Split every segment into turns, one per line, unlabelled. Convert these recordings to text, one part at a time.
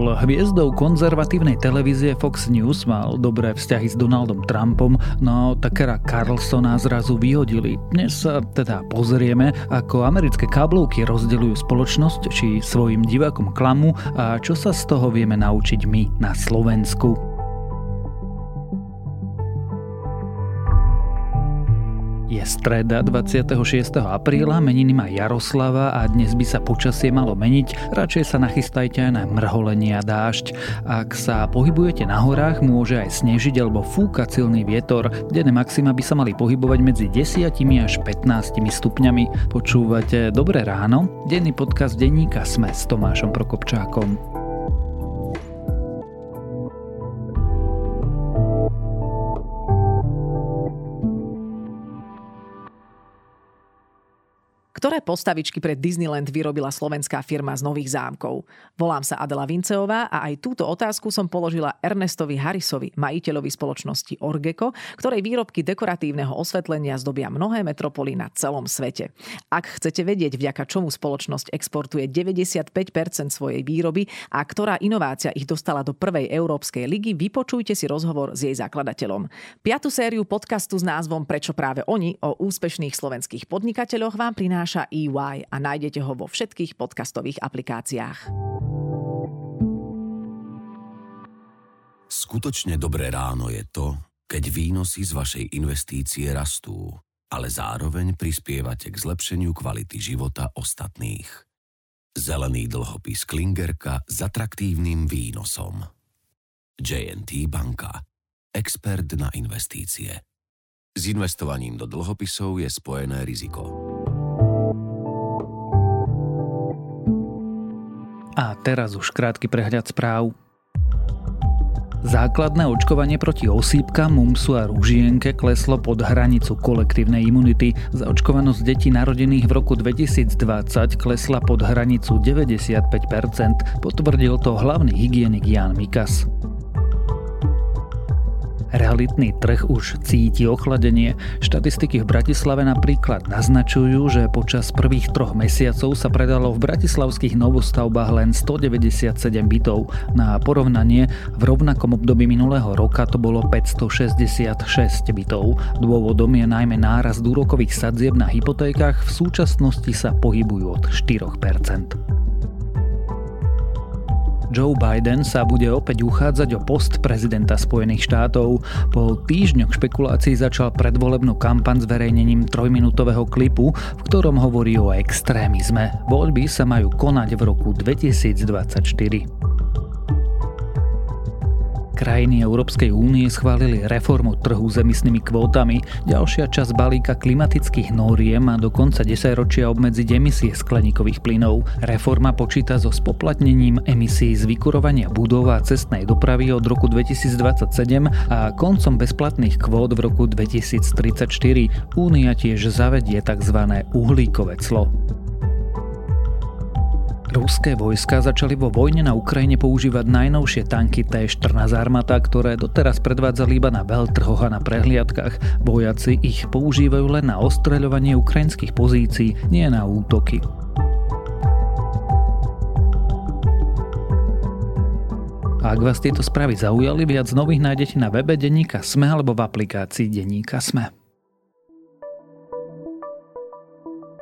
bol hviezdou konzervatívnej televízie Fox News, mal dobré vzťahy s Donaldom Trumpom, no Takera Carlsona zrazu vyhodili. Dnes sa teda pozrieme, ako americké káblovky rozdeľujú spoločnosť, či svojim divákom klamu a čo sa z toho vieme naučiť my na Slovensku. Streda 26. apríla, meniny má Jaroslava a dnes by sa počasie malo meniť. Radšej sa nachystajte aj na mrholenie a dážď. Ak sa pohybujete na horách, môže aj snežiť alebo fúkať silný vietor. Denné maxima by sa mali pohybovať medzi 10 až 15 stupňami. Počúvate Dobré ráno? Denný podcast denníka Sme s Tomášom Prokopčákom.
Ktoré postavičky pre Disneyland vyrobila slovenská firma z Nových zámkov? Volám sa Adela Vinceová a aj túto otázku som položila Ernestovi Harrisovi, majiteľovi spoločnosti Orgeco, ktorej výrobky dekoratívneho osvetlenia zdobia mnohé metropoly na celom svete. Ak chcete vedieť, vďaka čomu spoločnosť exportuje 95% svojej výroby a ktorá inovácia ich dostala do prvej európskej ligy, vypočujte si rozhovor s jej zakladateľom. Piatú sériu podcastu s názvom Prečo práve oni o úspešných slovenských podnikateľoch vám prináša prináša EY a nájdete ho vo všetkých podcastových aplikáciách.
Skutočne dobré ráno je to, keď výnosy z vašej investície rastú, ale zároveň prispievate k zlepšeniu kvality života ostatných. Zelený dlhopis Klingerka s atraktívnym výnosom. JNT banka. Expert na investície. S investovaním do dlhopisov je spojené riziko.
A teraz už krátky prehľad správ. Základné očkovanie proti osýpkam, mumsu a rúžienke kleslo pod hranicu kolektívnej imunity. Zaočkovanosť detí narodených v roku 2020 klesla pod hranicu 95%, potvrdil to hlavný hygienik Jan Mikas. Realitný trh už cíti ochladenie. Štatistiky v Bratislave napríklad naznačujú, že počas prvých troch mesiacov sa predalo v bratislavských novostavbách len 197 bytov. Na porovnanie v rovnakom období minulého roka to bolo 566 bytov. Dôvodom je najmä náraz úrokových sadzieb na hypotékach, v súčasnosti sa pohybujú od 4%. Joe Biden sa bude opäť uchádzať o post prezidenta Spojených štátov. Po týždňoch špekulácií začal predvolebnú kampan s verejnením trojminútového klipu, v ktorom hovorí o extrémizme. Voľby sa majú konať v roku 2024. Krajiny Európskej únie schválili reformu trhu s emisnými kvótami. Ďalšia časť balíka klimatických noriem má do konca 10 ročia obmedziť emisie skleníkových plynov. Reforma počíta so spoplatnením emisí z vykurovania budov a cestnej dopravy od roku 2027 a koncom bezplatných kvót v roku 2034. Únia tiež zavedie tzv. uhlíkové clo. Ruské vojska začali vo vojne na Ukrajine používať najnovšie tanky T-14 Armata, ktoré doteraz predvádzali iba na veľtrhoch a na prehliadkach. Vojaci ich používajú len na ostreľovanie ukrajinských pozícií, nie na útoky. A ak vás tieto správy zaujali, viac nových nájdete na webe Denníka Sme alebo v aplikácii Denníka Sme.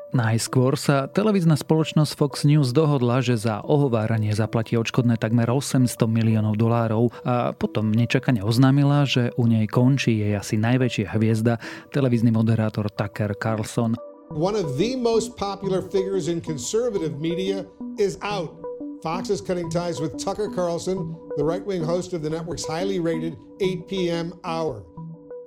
Najskôr sa televízna spoločnosť Fox News dohodla, že za ohováranie zaplatí odškodné takmer 800 miliónov dolárov a potom nečakane oznámila, že u nej končí jej asi najväčšia hviezda, televízny moderátor Tucker Carlson.
One of the most popular figures in conservative media is out. Fox is cutting ties with Tucker Carlson, the right-wing host of the network's highly rated 8 p.m. hour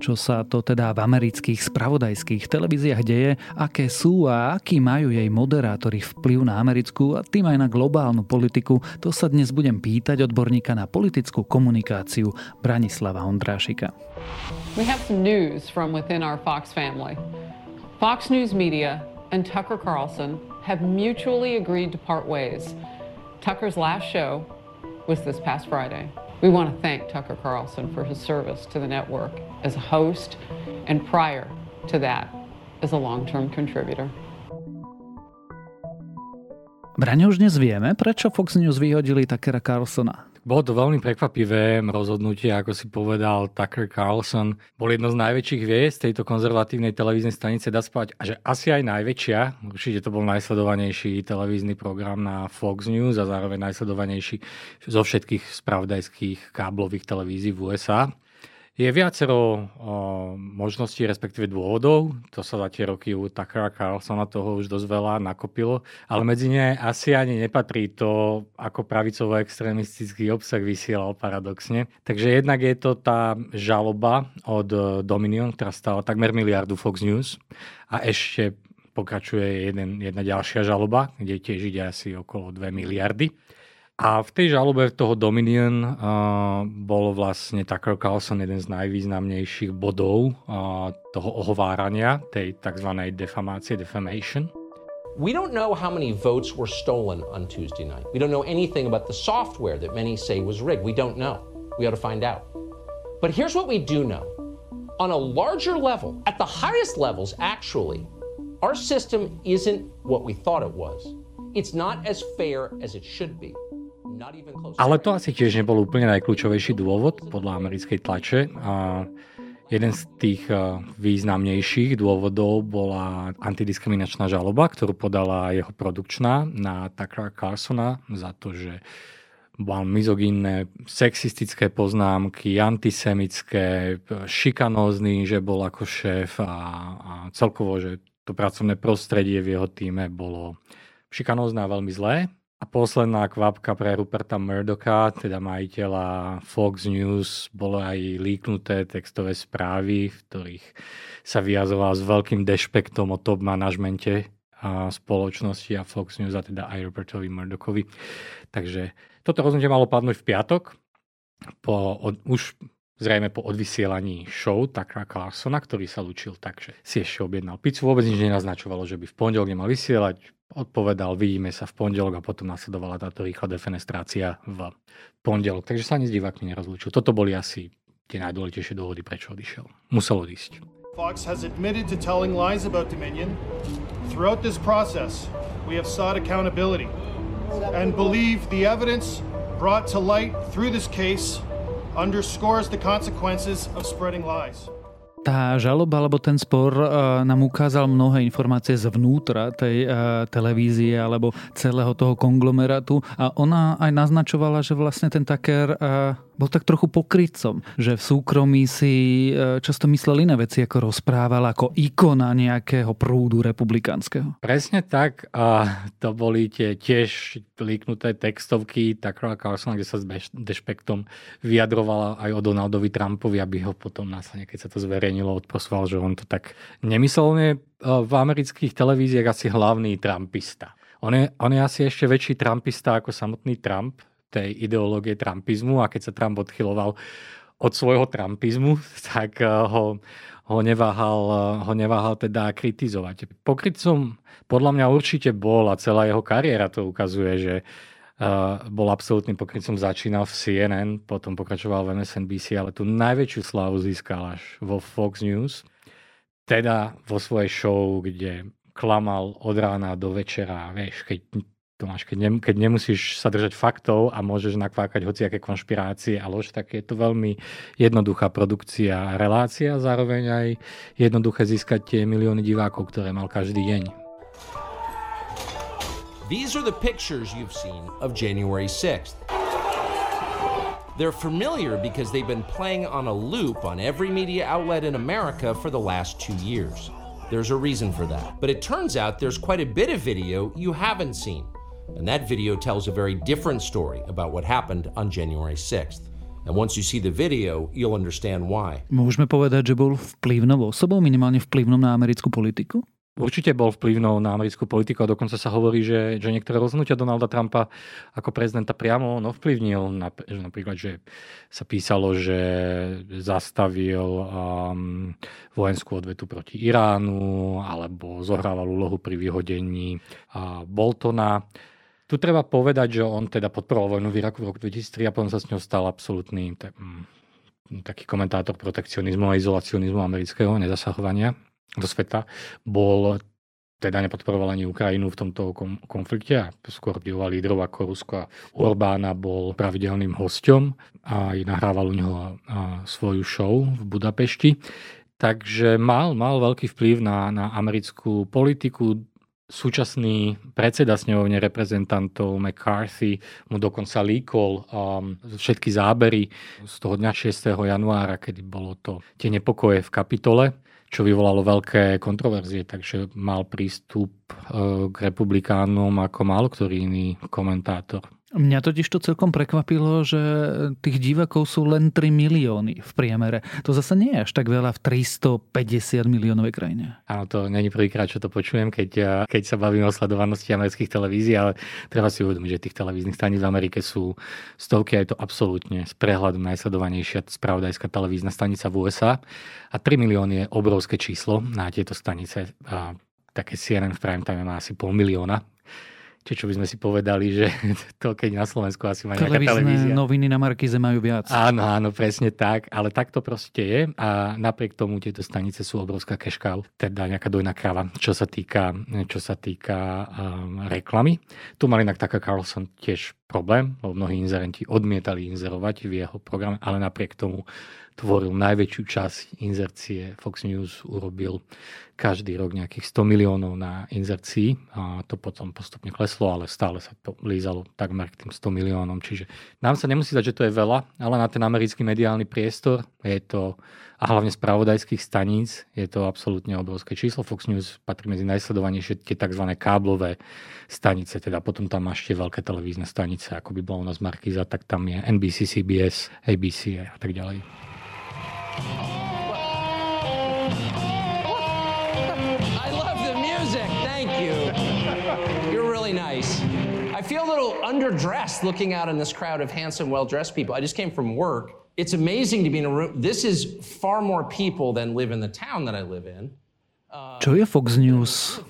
čo sa to teda v amerických spravodajských televíziách deje, aké sú a aký majú jej moderátori vplyv na americkú a tým aj na globálnu politiku, to sa dnes budem pýtať odborníka na politickú komunikáciu Branislava Ondrášika.
We have some news from within our Fox family. Fox News Media and Tucker Carlson have mutually agreed to part ways. Tucker's last show was this past Friday. We want to thank Tucker Carlson for his service to the network as a host and prior to that as a long-term contributor.
Braňo, už dnes vieme, prečo Fox News vyhodili Takera Carlsona.
Bolo to veľmi prekvapivé rozhodnutie, ako si povedal Tucker Carlson. Bol jedno z najväčších hviezd tejto konzervatívnej televíznej stanice, dá spať, a že asi aj najväčšia. Určite to bol najsledovanejší televízny program na Fox News a zároveň najsledovanejší zo všetkých spravdajských káblových televízií v USA. Je viacero o, možností, respektíve dôvodov. To sa za tie roky u Tuckera Carlsona toho už dosť veľa nakopilo. Ale medzi ne asi ani nepatrí to, ako pravicovo-extremistický obsah vysielal paradoxne. Takže jednak je to tá žaloba od Dominion, ktorá stala takmer miliardu Fox News. A ešte pokračuje jeden, jedna ďalšia žaloba, kde tiež ide asi okolo 2 miliardy. A v tej žalobe toho Dominion uh, bol vlastne Tucker Carlson jeden z najvýznamnejších bodov uh, toho ohovárania, tej tzv. defamácie, defamation.
We don't know how many votes were stolen on Tuesday night. We don't know anything about the software that many say was rigged. We don't know. We ought to find out. But here's what we do know. On a larger level, at the highest levels, actually, our system isn't what we thought it was. It's not as fair as it should be.
Ale to asi tiež nebol úplne najkľúčovejší dôvod podľa americkej tlače. A jeden z tých významnejších dôvodov bola antidiskriminačná žaloba, ktorú podala jeho produkčná na Tucker Carsona za to, že mal mizogínne, sexistické poznámky, antisemické, šikanózny, že bol ako šéf a, a celkovo, že to pracovné prostredie v jeho týme bolo šikanózne a veľmi zlé. A posledná kvapka pre Ruperta Murdocha, teda majiteľa Fox News, bolo aj líknuté textové správy, v ktorých sa vyjazoval s veľkým dešpektom o top manažmente spoločnosti a Fox News a teda aj Rupertovi Murdochovi. Takže toto rozhodnutie malo padnúť v piatok, po, od, už zrejme po odvysielaní show Takra Carsona, ktorý sa lúčil tak, že si ešte objednal pizzu. Vôbec nič nenaznačovalo, že by v pondelok nemal vysielať odpovedal, vidíme sa v pondelok a potom nasledovala táto rýchla defenestrácia v pondelok. Takže sa ani s divákmi nerozlúčil. Toto boli asi tie najdôležitejšie dôvody, prečo odišiel. Musel odísť. Fox has admitted to telling lies about Dominion. Throughout this process, we have sought accountability and believe the evidence brought to light through this case underscores the consequences of spreading lies. Tá žaloba alebo ten spor uh, nám ukázal mnohé informácie zvnútra tej uh, televízie alebo celého toho konglomerátu a ona aj naznačovala, že vlastne ten taker uh, bol tak trochu pokrytcom, že v súkromí si e, často myslel iné veci, ako rozprával, ako ikona nejakého prúdu republikánskeho. Presne tak. A to boli tie tiež líknuté textovky Tuckera Carlsona, kde sa s dešpektom vyjadrovala aj o Donaldovi Trumpovi, aby ho potom následne, keď sa to zverejnilo, odprosoval, že on to tak je e, v amerických televíziách asi hlavný trumpista. On je, on je asi ešte väčší trumpista ako samotný Trump, tej ideológie trumpizmu a keď sa Trump odchyloval od svojho trumpizmu, tak eh, ho, ho, neváhal, eh, ho neváhal teda kritizovať. Pokrytcom podľa mňa určite bol a celá jeho kariéra to ukazuje, že bol absolútnym pokrytcom, začínal v CNN, potom pokračoval v MSNBC, ale tú najväčšiu slávu získal až vo Fox News, teda vo svojej show, kde klamal od rána do večera, vieš, keď Tomáš, keď, ne, keď nemusíš sa držať faktov a môžeš nakvákať hociaké konšpirácie a lož, tak je to veľmi jednoduchá produkcia a relácia zároveň aj jednoduché získať tie milióny divákov, ktoré mal každý deň. These are the pictures you've seen of January 6th. They're familiar because they've been playing on a loop on every media outlet in America for the last two years. There's a reason for that. But it turns out there's quite a bit of video you haven't seen. And that video tells a very different story about what happened on January 6th. And once you see the video, you'll understand why. Môžeme povedať, že bol vplyvnou osobou, minimálne na americkú politiku? Určite bol vplyvnou na americkú politiku a dokonca sa hovorí, že, že niektoré rozhodnutia Donalda Trumpa ako prezidenta priamo on ovplyvnil. Napríklad, že sa písalo, že zastavil um, vojenskú odvetu proti Iránu alebo zohrával úlohu pri vyhodení uh, Boltona. Tu treba povedať, že on teda podporoval vojnu v Iraku v roku 2003 a potom sa s ňou stal absolútny mm, taký komentátor protekcionizmu a izolacionizmu amerického nezasahovania do sveta. Bol teda nepodporoval ani Ukrajinu v tomto konflikte a skôr obdivoval lídrov ako Rusko a Orbána bol pravidelným hosťom a aj nahrával u neho svoju show v Budapešti. Takže mal, mal veľký vplyv na, na americkú politiku. Súčasný predseda snemovne reprezentantov McCarthy mu dokonca líkol um, všetky zábery z toho dňa 6. januára, kedy bolo to tie nepokoje v kapitole čo vyvolalo veľké kontroverzie, takže mal prístup e, k republikánom ako mal ktorý iný komentátor.
Mňa totiž to celkom prekvapilo, že tých divákov sú len 3 milióny v priemere. To zase nie je až tak veľa v 350 miliónovej krajine.
Áno, to není prvýkrát, čo to počujem, keď, keď sa bavím o sledovanosti amerických televízií, ale treba si uvedomiť, že tých televíznych staníc v Amerike sú stovky a je to absolútne z prehľadu najsledovanejšia spravodajská televízna stanica v USA. A 3 milióny je obrovské číslo na tieto stanice. A také CNN v prime time má asi pol milióna či čo by sme si povedali, že to keď na Slovensku asi má nejaká televízia.
noviny na Markize majú viac.
Áno, áno, presne tak, ale tak to proste je a napriek tomu tieto stanice sú obrovská keškal, teda nejaká dojná kráva, čo sa týka, čo sa týka um, reklamy. Tu mali inak taká Carlson tiež problém, lebo mnohí inzerenti odmietali inzerovať v jeho programe, ale napriek tomu tvoril najväčšiu časť inzercie. Fox News urobil každý rok nejakých 100 miliónov na inzercii a to potom postupne kleslo, ale stále sa to lízalo takmer k tým 100 miliónom. Čiže nám sa nemusí dať, že to je veľa, ale na ten americký mediálny priestor je to a hlavne spravodajských staníc je to absolútne obrovské číslo. Fox News patrí medzi najsledovanejšie tie tzv. káblové stanice, teda potom tam máš tie veľké televízne stanice, ako by bolo u nás Markiza, tak tam je NBC, CBS, ABC a tak ďalej.
I love the music. Thank you. You're really nice. I feel a little underdressed looking out in this crowd of handsome, well dressed people. I just came from work. It's amazing to be in a room. This is far more people than live in the town that I live in.
Čo je Fox News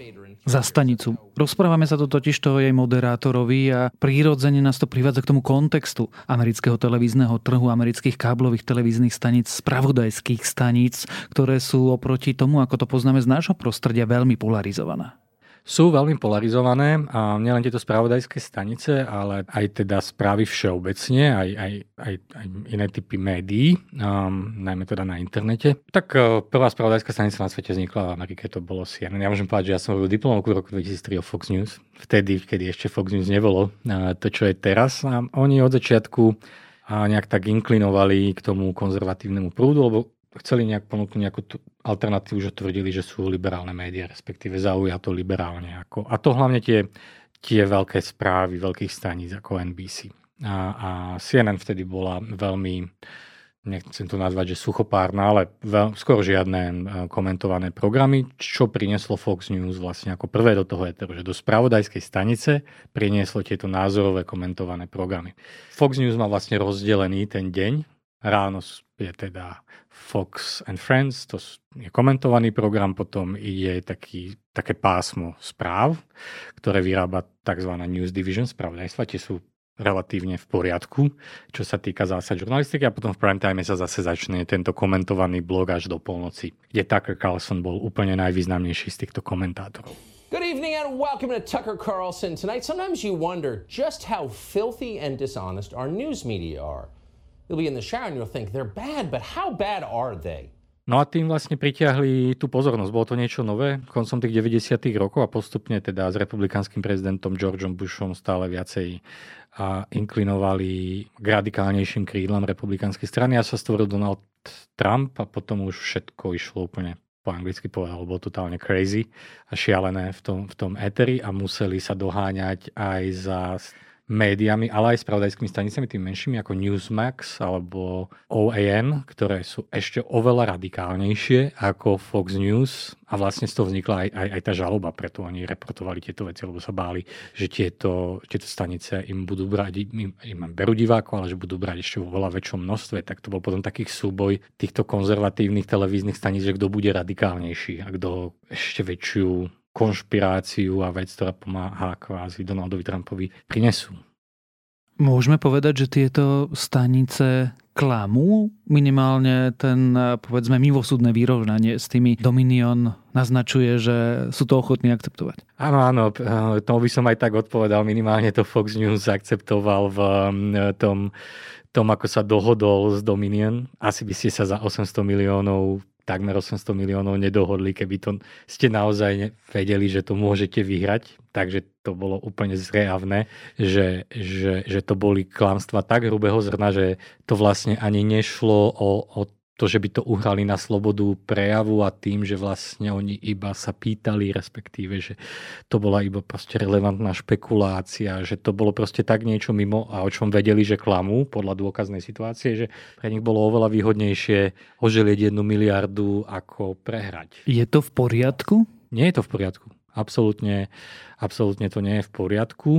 za stanicu? Rozprávame sa tu totiž toho jej moderátorovi a prírodzene nás to privádza k tomu kontextu amerického televízneho trhu, amerických káblových televíznych staníc, spravodajských staníc, ktoré sú oproti tomu, ako to poznáme z nášho prostredia, veľmi polarizované
sú veľmi polarizované a nielen tieto spravodajské stanice, ale aj teda správy všeobecne, aj, aj, aj, aj iné typy médií, um, najmä teda na internete. Tak uh, prvá spravodajská stanica na svete vznikla v Amerike, to bolo CNN. Ja môžem povedať, že ja som robil diplomovku v roku 2003 o Fox News, vtedy, kedy ešte Fox News nebolo uh, to, čo je teraz. A oni od začiatku uh, nejak tak inklinovali k tomu konzervatívnemu prúdu, lebo chceli nejak ponúknuť nejakú alternatívu, že tvrdili, že sú liberálne médiá, respektíve zaujato liberálne. Ako, a to hlavne tie, tie veľké správy veľkých staníc ako NBC. A, a CNN vtedy bola veľmi, nechcem to nazvať, že suchopárna, ale veľ, skoro žiadne e, komentované programy, čo prinieslo Fox News vlastne ako prvé do toho eteru, že do spravodajskej stanice prinieslo tieto názorové komentované programy. Fox News má vlastne rozdelený ten deň, ráno je teda Fox and Friends, to je komentovaný program, potom je taký, také pásmo správ, ktoré vyrába tzv. News Division spravodajstva, tie sú relatívne v poriadku, čo sa týka zásad žurnalistiky a potom v prime time sa zase začne tento komentovaný blog až do polnoci, kde Tucker Carlson bol úplne najvýznamnejší z týchto komentátorov.
Good evening and welcome to Tucker Carlson. Tonight, sometimes you wonder just how filthy and dishonest our news media are. You'll be in the shower and you'll think they're bad, but how bad are they?
No a tým vlastne pritiahli tú pozornosť. Bolo to niečo nové koncom tých 90. rokov a postupne teda s republikánskym prezidentom Georgeom Bushom stále viacej a inklinovali k radikálnejším krídlam republikánskej strany a sa stvoril Donald Trump a potom už všetko išlo úplne po anglicky povedal, bolo totálne crazy a šialené v tom, v tom eteri a museli sa doháňať aj za médiami, ale aj spravodajskými stanicami, tým menšími ako Newsmax alebo OAN, ktoré sú ešte oveľa radikálnejšie ako Fox News. A vlastne z toho vznikla aj, aj, aj tá žaloba, preto oni reportovali tieto veci, lebo sa báli, že tieto, tieto stanice im budú brať, im, im berú divákov, ale že budú brať ešte vo veľa väčšom množstve, tak to bol potom taký súboj týchto konzervatívnych televíznych staníc, že kto bude radikálnejší a kto ešte väčšiu konšpiráciu a vec, ktorá pomáha kvázi Donaldovi Trumpovi prinesú.
Môžeme povedať, že tieto stanice klamú minimálne ten, povedzme, mimosúdne vyrovnanie s tými Dominion naznačuje, že sú to ochotní akceptovať.
Áno, áno, to by som aj tak odpovedal. Minimálne to Fox News akceptoval v tom, tom ako sa dohodol s Dominion. Asi by ste sa za 800 miliónov takmer 800 miliónov nedohodli, keby to ste naozaj vedeli, že to môžete vyhrať. Takže to bolo úplne zrejavné, že, že, že to boli klamstva tak hrubého zrna, že to vlastne ani nešlo o, o to, že by to uhrali na slobodu prejavu a tým, že vlastne oni iba sa pýtali, respektíve, že to bola iba proste relevantná špekulácia, že to bolo proste tak niečo mimo a o čom vedeli, že klamú podľa dôkaznej situácie, že pre nich bolo oveľa výhodnejšie oželieť jednu miliardu ako prehrať.
Je to v poriadku?
Nie je to v poriadku. Absolútne, absolútne to nie je v poriadku.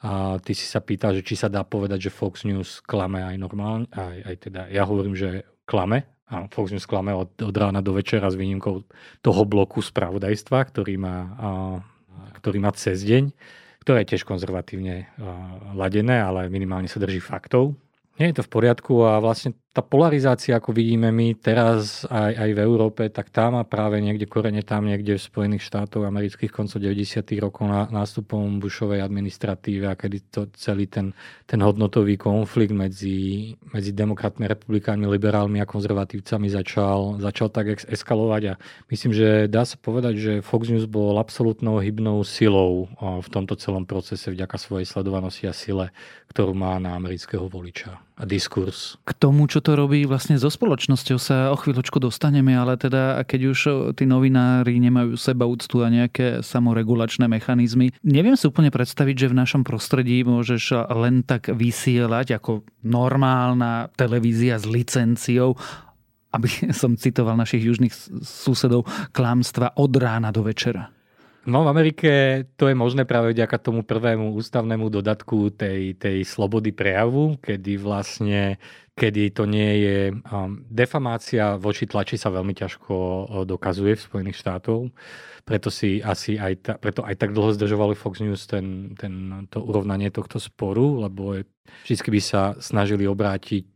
A ty si sa pýtal, že či sa dá povedať, že Fox News klame aj normálne. Aj, aj teda, ja hovorím, že klame, Áno, Fox News klame od, od rána do večera s výnimkou toho bloku spravodajstva, ktorý má, a, ktorý má cez deň, ktoré je tiež konzervatívne a, ladené, ale minimálne sa drží faktov. Nie je to v poriadku a vlastne tá polarizácia, ako vidíme my teraz aj, aj v Európe, tak tá má práve niekde korene tam niekde v Spojených štátoch amerických koncov 90. rokov na, nástupom Bushovej administratíve a kedy to celý ten, ten hodnotový konflikt medzi, medzi demokratmi, republikánmi, liberálmi a konzervatívcami začal, začal tak ex- eskalovať a myslím, že dá sa povedať, že Fox News bol absolútnou hybnou silou v tomto celom procese vďaka svojej sledovanosti a sile, ktorú má na amerického voliča a diskurs.
K tomu, čo to robí vlastne so spoločnosťou, sa o chvíľočku dostaneme, ale teda keď už tí novinári nemajú seba úctu a nejaké samoregulačné mechanizmy, neviem si úplne predstaviť, že v našom prostredí môžeš len tak vysielať ako normálna televízia s licenciou aby som citoval našich južných susedov, klamstva od rána do večera.
No v Amerike to je možné práve vďaka tomu prvému ústavnému dodatku tej, tej slobody prejavu, kedy vlastne kedy to nie je... Um, defamácia voči tlači sa veľmi ťažko dokazuje v Spojených štátoch. Preto, si asi aj ta, preto aj tak dlho zdržovali Fox News ten, ten, to urovnanie tohto sporu, lebo je, vždy by sa snažili obrátiť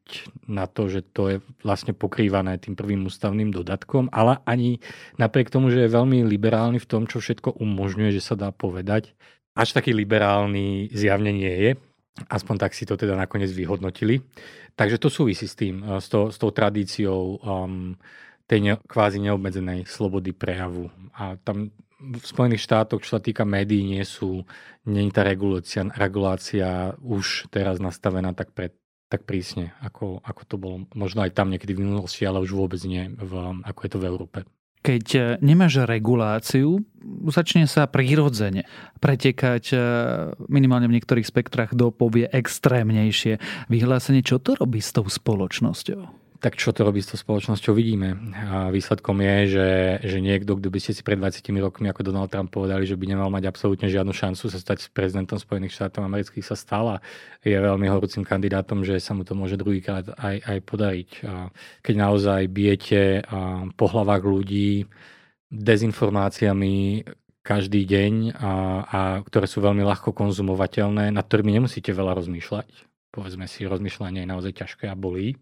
na to, že to je vlastne pokrývané tým prvým ústavným dodatkom, ale ani napriek tomu, že je veľmi liberálny v tom, čo všetko umožňuje, že sa dá povedať, až taký liberálny zjavne nie je. Aspoň tak si to teda nakoniec vyhodnotili. Takže to súvisí s tým, s, to, s tou tradíciou um, tej ne, kvázi neobmedzenej slobody prejavu. A tam v Spojených štátoch, čo sa týka médií, nie sú, nie je tá regulácia, regulácia už teraz nastavená tak, pre, tak prísne, ako, ako to bolo možno aj tam niekedy v minulosti, ale už vôbec nie, v, ako je to v Európe.
Keď eh, nemáš reguláciu, začne sa prirodzene pretekať eh, minimálne v niektorých spektrách do povie extrémnejšie vyhlásenie. Čo to robí s tou spoločnosťou?
Tak čo to robí s tou spoločnosťou, vidíme. A výsledkom je, že, že niekto, kto by ste si pred 20 rokmi ako Donald Trump povedali, že by nemal mať absolútne žiadnu šancu sa stať prezidentom Spojených štátov amerických, sa stala. Je veľmi horúcim kandidátom, že sa mu to môže druhýkrát aj, aj podariť. A keď naozaj bijete po hlavách ľudí dezinformáciami každý deň, a, a ktoré sú veľmi ľahko konzumovateľné, nad ktorými nemusíte veľa rozmýšľať. Povedzme si, rozmýšľanie je naozaj ťažké a bolí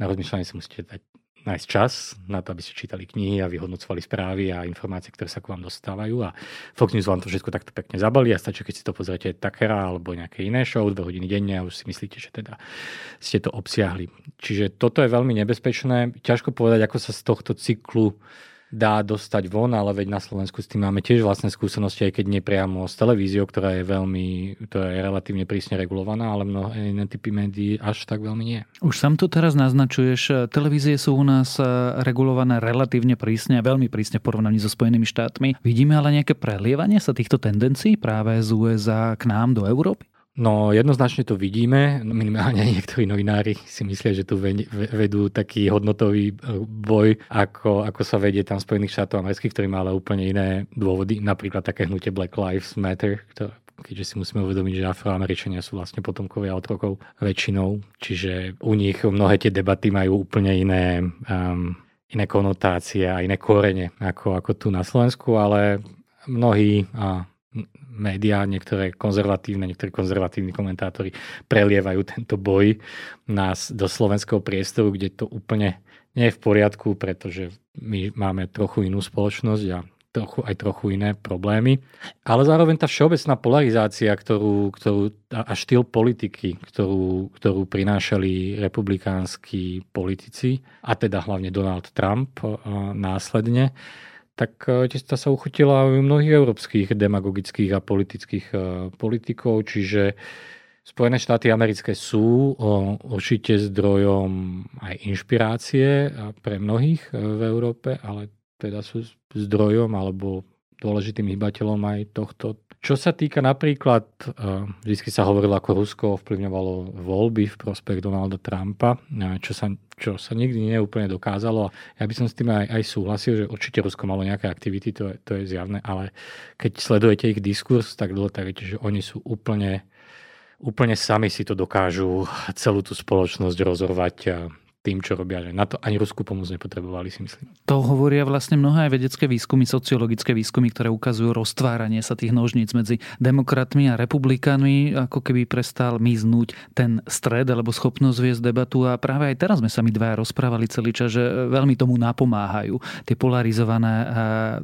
na rozmýšľanie si musíte dať nájsť čas na to, aby ste čítali knihy a vyhodnocovali správy a informácie, ktoré sa k vám dostávajú a Fox News vám to všetko takto pekne zabalí a stačí, keď si to pozriete Takera alebo nejaké iné show, dve hodiny denne a už si myslíte, že teda ste to obsiahli. Čiže toto je veľmi nebezpečné. Ťažko povedať, ako sa z tohto cyklu dá dostať von, ale veď na Slovensku s tým máme tiež vlastné skúsenosti, aj keď nepriamo s televíziou, ktorá je veľmi, ktorá je relatívne prísne regulovaná, ale mnohé iné typy médií až tak veľmi nie.
Už sám to teraz naznačuješ, televízie sú u nás eh, regulované relatívne prísne veľmi prísne v porovnaní so Spojenými štátmi. Vidíme ale nejaké prelievanie sa týchto tendencií práve z USA k nám do Európy?
No jednoznačne to vidíme, minimálne niektorí novinári si myslia, že tu vedú taký hodnotový e, boj, ako, ako sa vedie tam Spojených štátov amerických, ktorý má ale úplne iné dôvody, napríklad také hnutie Black Lives Matter, ktoré, keďže si musíme uvedomiť, že Afroameričania sú vlastne potomkovia otrokov väčšinou, čiže u nich mnohé tie debaty majú úplne iné, um, iné konotácie a iné korene ako, ako tu na Slovensku, ale mnohí a médiá, niektoré konzervatívne, niektorí konzervatívni komentátori prelievajú tento boj nás do slovenského priestoru, kde to úplne nie je v poriadku, pretože my máme trochu inú spoločnosť a trochu, aj trochu iné problémy. Ale zároveň tá všeobecná polarizácia, ktorú, ktorú, a štýl politiky, ktorú, ktorú prinášali republikánsky politici, a teda hlavne Donald Trump následne, tak e, tiež sa uchytila aj mnohých európskych demagogických a politických e, politikov, čiže Spojené štáty americké sú určite zdrojom aj inšpirácie pre mnohých e, v Európe, ale teda sú zdrojom alebo dôležitým hýbateľom aj tohto. Čo sa týka napríklad, eh, vždy sa hovorilo, ako Rusko ovplyvňovalo voľby v prospech Donalda Trumpa, čo sa, čo sa nikdy neúplne dokázalo. Ja by som s tým aj, aj súhlasil, že určite Rusko malo nejaké aktivity, to je, to je zjavné, ale keď sledujete ich diskurs tak viete, že oni sú úplne úplne sami si to dokážu celú tú spoločnosť rozorvať tým, čo robia. Že na to ani Rusku pomoc nepotrebovali, si myslím.
To hovoria vlastne mnohé aj vedecké výskumy, sociologické výskumy, ktoré ukazujú roztváranie sa tých nožníc medzi demokratmi a republikánmi, ako keby prestal miznúť ten stred alebo schopnosť viesť debatu. A práve aj teraz sme sa my dvaja rozprávali celý čas, že veľmi tomu napomáhajú tie polarizované eh,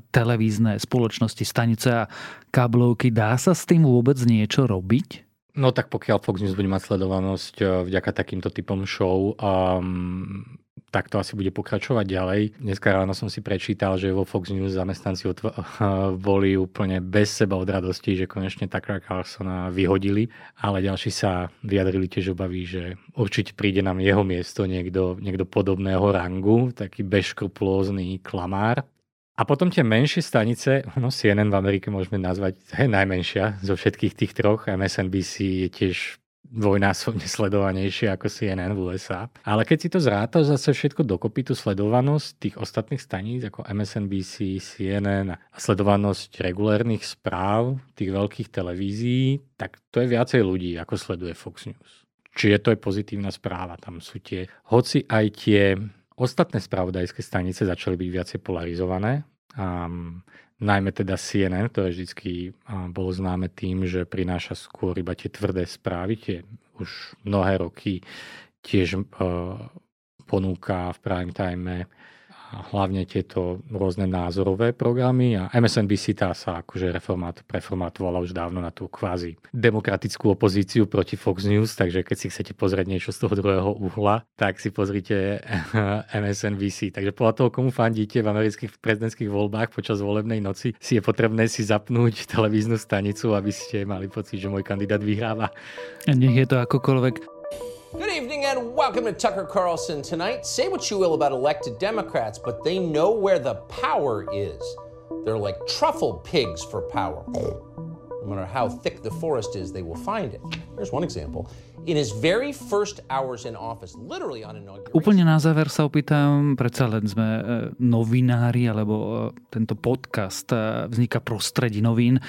televízne spoločnosti, stanice a kablovky. Dá sa s tým vôbec niečo robiť?
No tak pokiaľ Fox News bude mať sledovanosť eh, vďaka takýmto typom show, um, tak to asi bude pokračovať ďalej. Dneska ráno som si prečítal, že vo Fox News zamestnanci otv- boli úplne bez seba od radosti, že konečne Tucker Carlsona vyhodili, ale ďalší sa vyjadrili tiež obavy, že určite príde nám jeho miesto niekto, niekto podobného rangu, taký bezškrupulózny klamár. A potom tie menšie stanice, no CNN v Amerike môžeme nazvať, je najmenšia zo všetkých tých troch. MSNBC je tiež dvojnásobne sledovanejšie ako CNN v USA. Ale keď si to zrátaš zase všetko dokopy, tú sledovanosť tých ostatných staníc ako MSNBC, CNN a sledovanosť regulérnych správ tých veľkých televízií, tak to je viacej ľudí, ako sleduje Fox News. Čiže to je pozitívna správa. Tam sú tie, hoci aj tie Ostatné spravodajské stanice začali byť viacej polarizované. Um, najmä teda CNN, ktoré vždy um, bolo známe tým, že prináša skôr iba tie tvrdé správy, tie už mnohé roky tiež uh, ponúka v prime time hlavne tieto rôzne názorové programy a MSNBC tá sa akože reformát, preformátovala už dávno na tú kvázi demokratickú opozíciu proti Fox News, takže keď si chcete pozrieť niečo z toho druhého uhla, tak si pozrite MSNBC. Takže podľa toho, komu fandíte v amerických prezidentských voľbách počas volebnej noci, si je potrebné si zapnúť televíznu stanicu, aby ste mali pocit, že môj kandidát vyhráva.
Nech je to akokoľvek.
Good evening and welcome to Tucker Carlson tonight. Say what you will about elected Democrats, but they know where the power is. They're like truffle pigs for power. No matter how thick the forest is, they will find it. Here's one example. In his very first hours in office, literally on inauguration.
Úplne na záver sa opýtam, predsa len sme novinári, alebo tento podcast vzniká prostredí novín.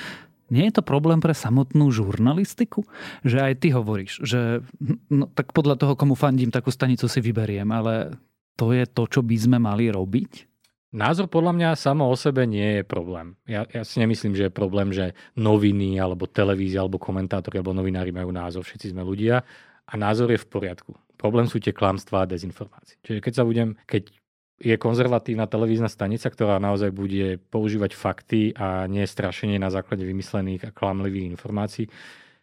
Nie je to problém pre samotnú žurnalistiku? Že aj ty hovoríš, že no, tak podľa toho, komu fandím, takú stanicu si vyberiem, ale to je to, čo by sme mali robiť?
Názor podľa mňa samo o sebe nie je problém. Ja, ja si nemyslím, že je problém, že noviny, alebo televízia, alebo komentátori, alebo novinári majú názor. Všetci sme ľudia a názor je v poriadku. Problém sú tie klamstvá a dezinformácie. Čiže keď sa budem, keď je konzervatívna televízna stanica, ktorá naozaj bude používať fakty a nie strašenie na základe vymyslených a klamlivých informácií.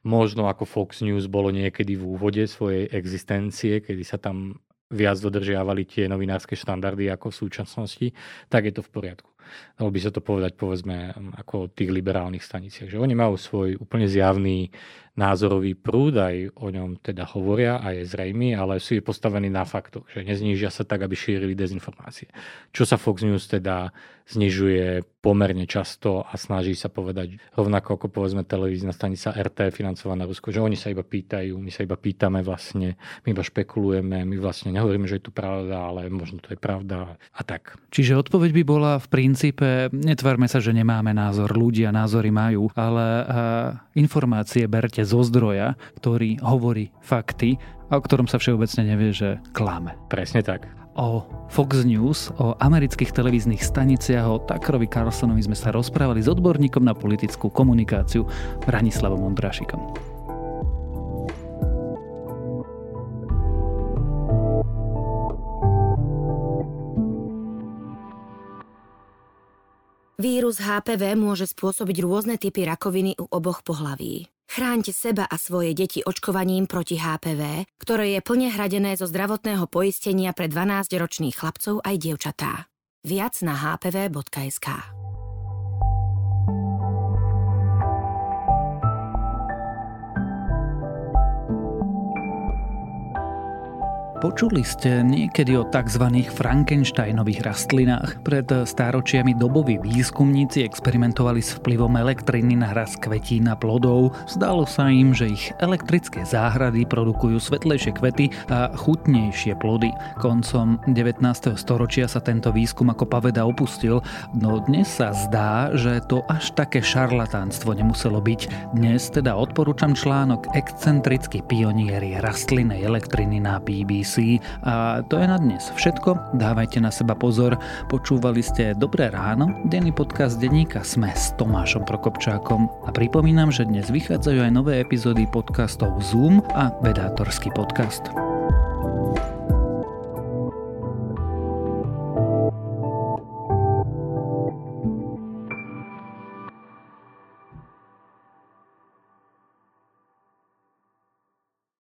Možno ako Fox News bolo niekedy v úvode svojej existencie, kedy sa tam viac dodržiavali tie novinárske štandardy ako v súčasnosti, tak je to v poriadku. Dalo by sa to povedať, povedzme, ako o tých liberálnych staniciach. Že oni majú svoj úplne zjavný názorový prúd, aj o ňom teda hovoria a je zrejmy, ale sú je postavení na faktoch, že neznížia sa tak, aby šírili dezinformácie. Čo sa Fox News teda znižuje pomerne často a snaží sa povedať rovnako ako povedzme televízna stanica RT financovaná Rusko, že oni sa iba pýtajú, my sa iba pýtame vlastne, my iba špekulujeme, my vlastne nehovoríme, že je tu pravda, ale možno to je pravda a tak.
Čiže odpoveď by bola v princípe, netvárme sa, že nemáme názor, ľudia názory majú, ale informácie berte zo zdroja, ktorý hovorí fakty a o ktorom sa všeobecne nevie, že klame.
Presne tak.
o Fox News, o amerických televíznych staniciach, o Tuckerovi Carlsonovi sme sa rozprávali s odborníkom na politickú komunikáciu Branislavom Ondrášikom.
Vírus HPV môže spôsobiť rôzne typy rakoviny u oboch pohlaví. Chráňte seba a svoje deti očkovaním proti HPV, ktoré je plne hradené zo zdravotného poistenia pre 12-ročných chlapcov aj dievčatá. Viac na hpv.sk.
Počuli ste niekedy o tzv. Frankensteinových rastlinách? Pred stáročiami doboví výskumníci experimentovali s vplyvom elektriny na hraz kvetín a plodov. Zdalo sa im, že ich elektrické záhrady produkujú svetlejšie kvety a chutnejšie plody. Koncom 19. storočia sa tento výskum ako paveda opustil, no dnes sa zdá, že to až také šarlatánstvo nemuselo byť. Dnes teda odporúčam článok Excentrickí pionieri rastlinnej elektriny na BBC. Galaxii. A to je na dnes všetko. Dávajte na seba pozor. Počúvali ste Dobré ráno, denný podcast denníka Sme s Tomášom Prokopčákom. A pripomínam, že dnes vychádzajú aj nové epizódy podcastov Zoom a Vedátorský podcast.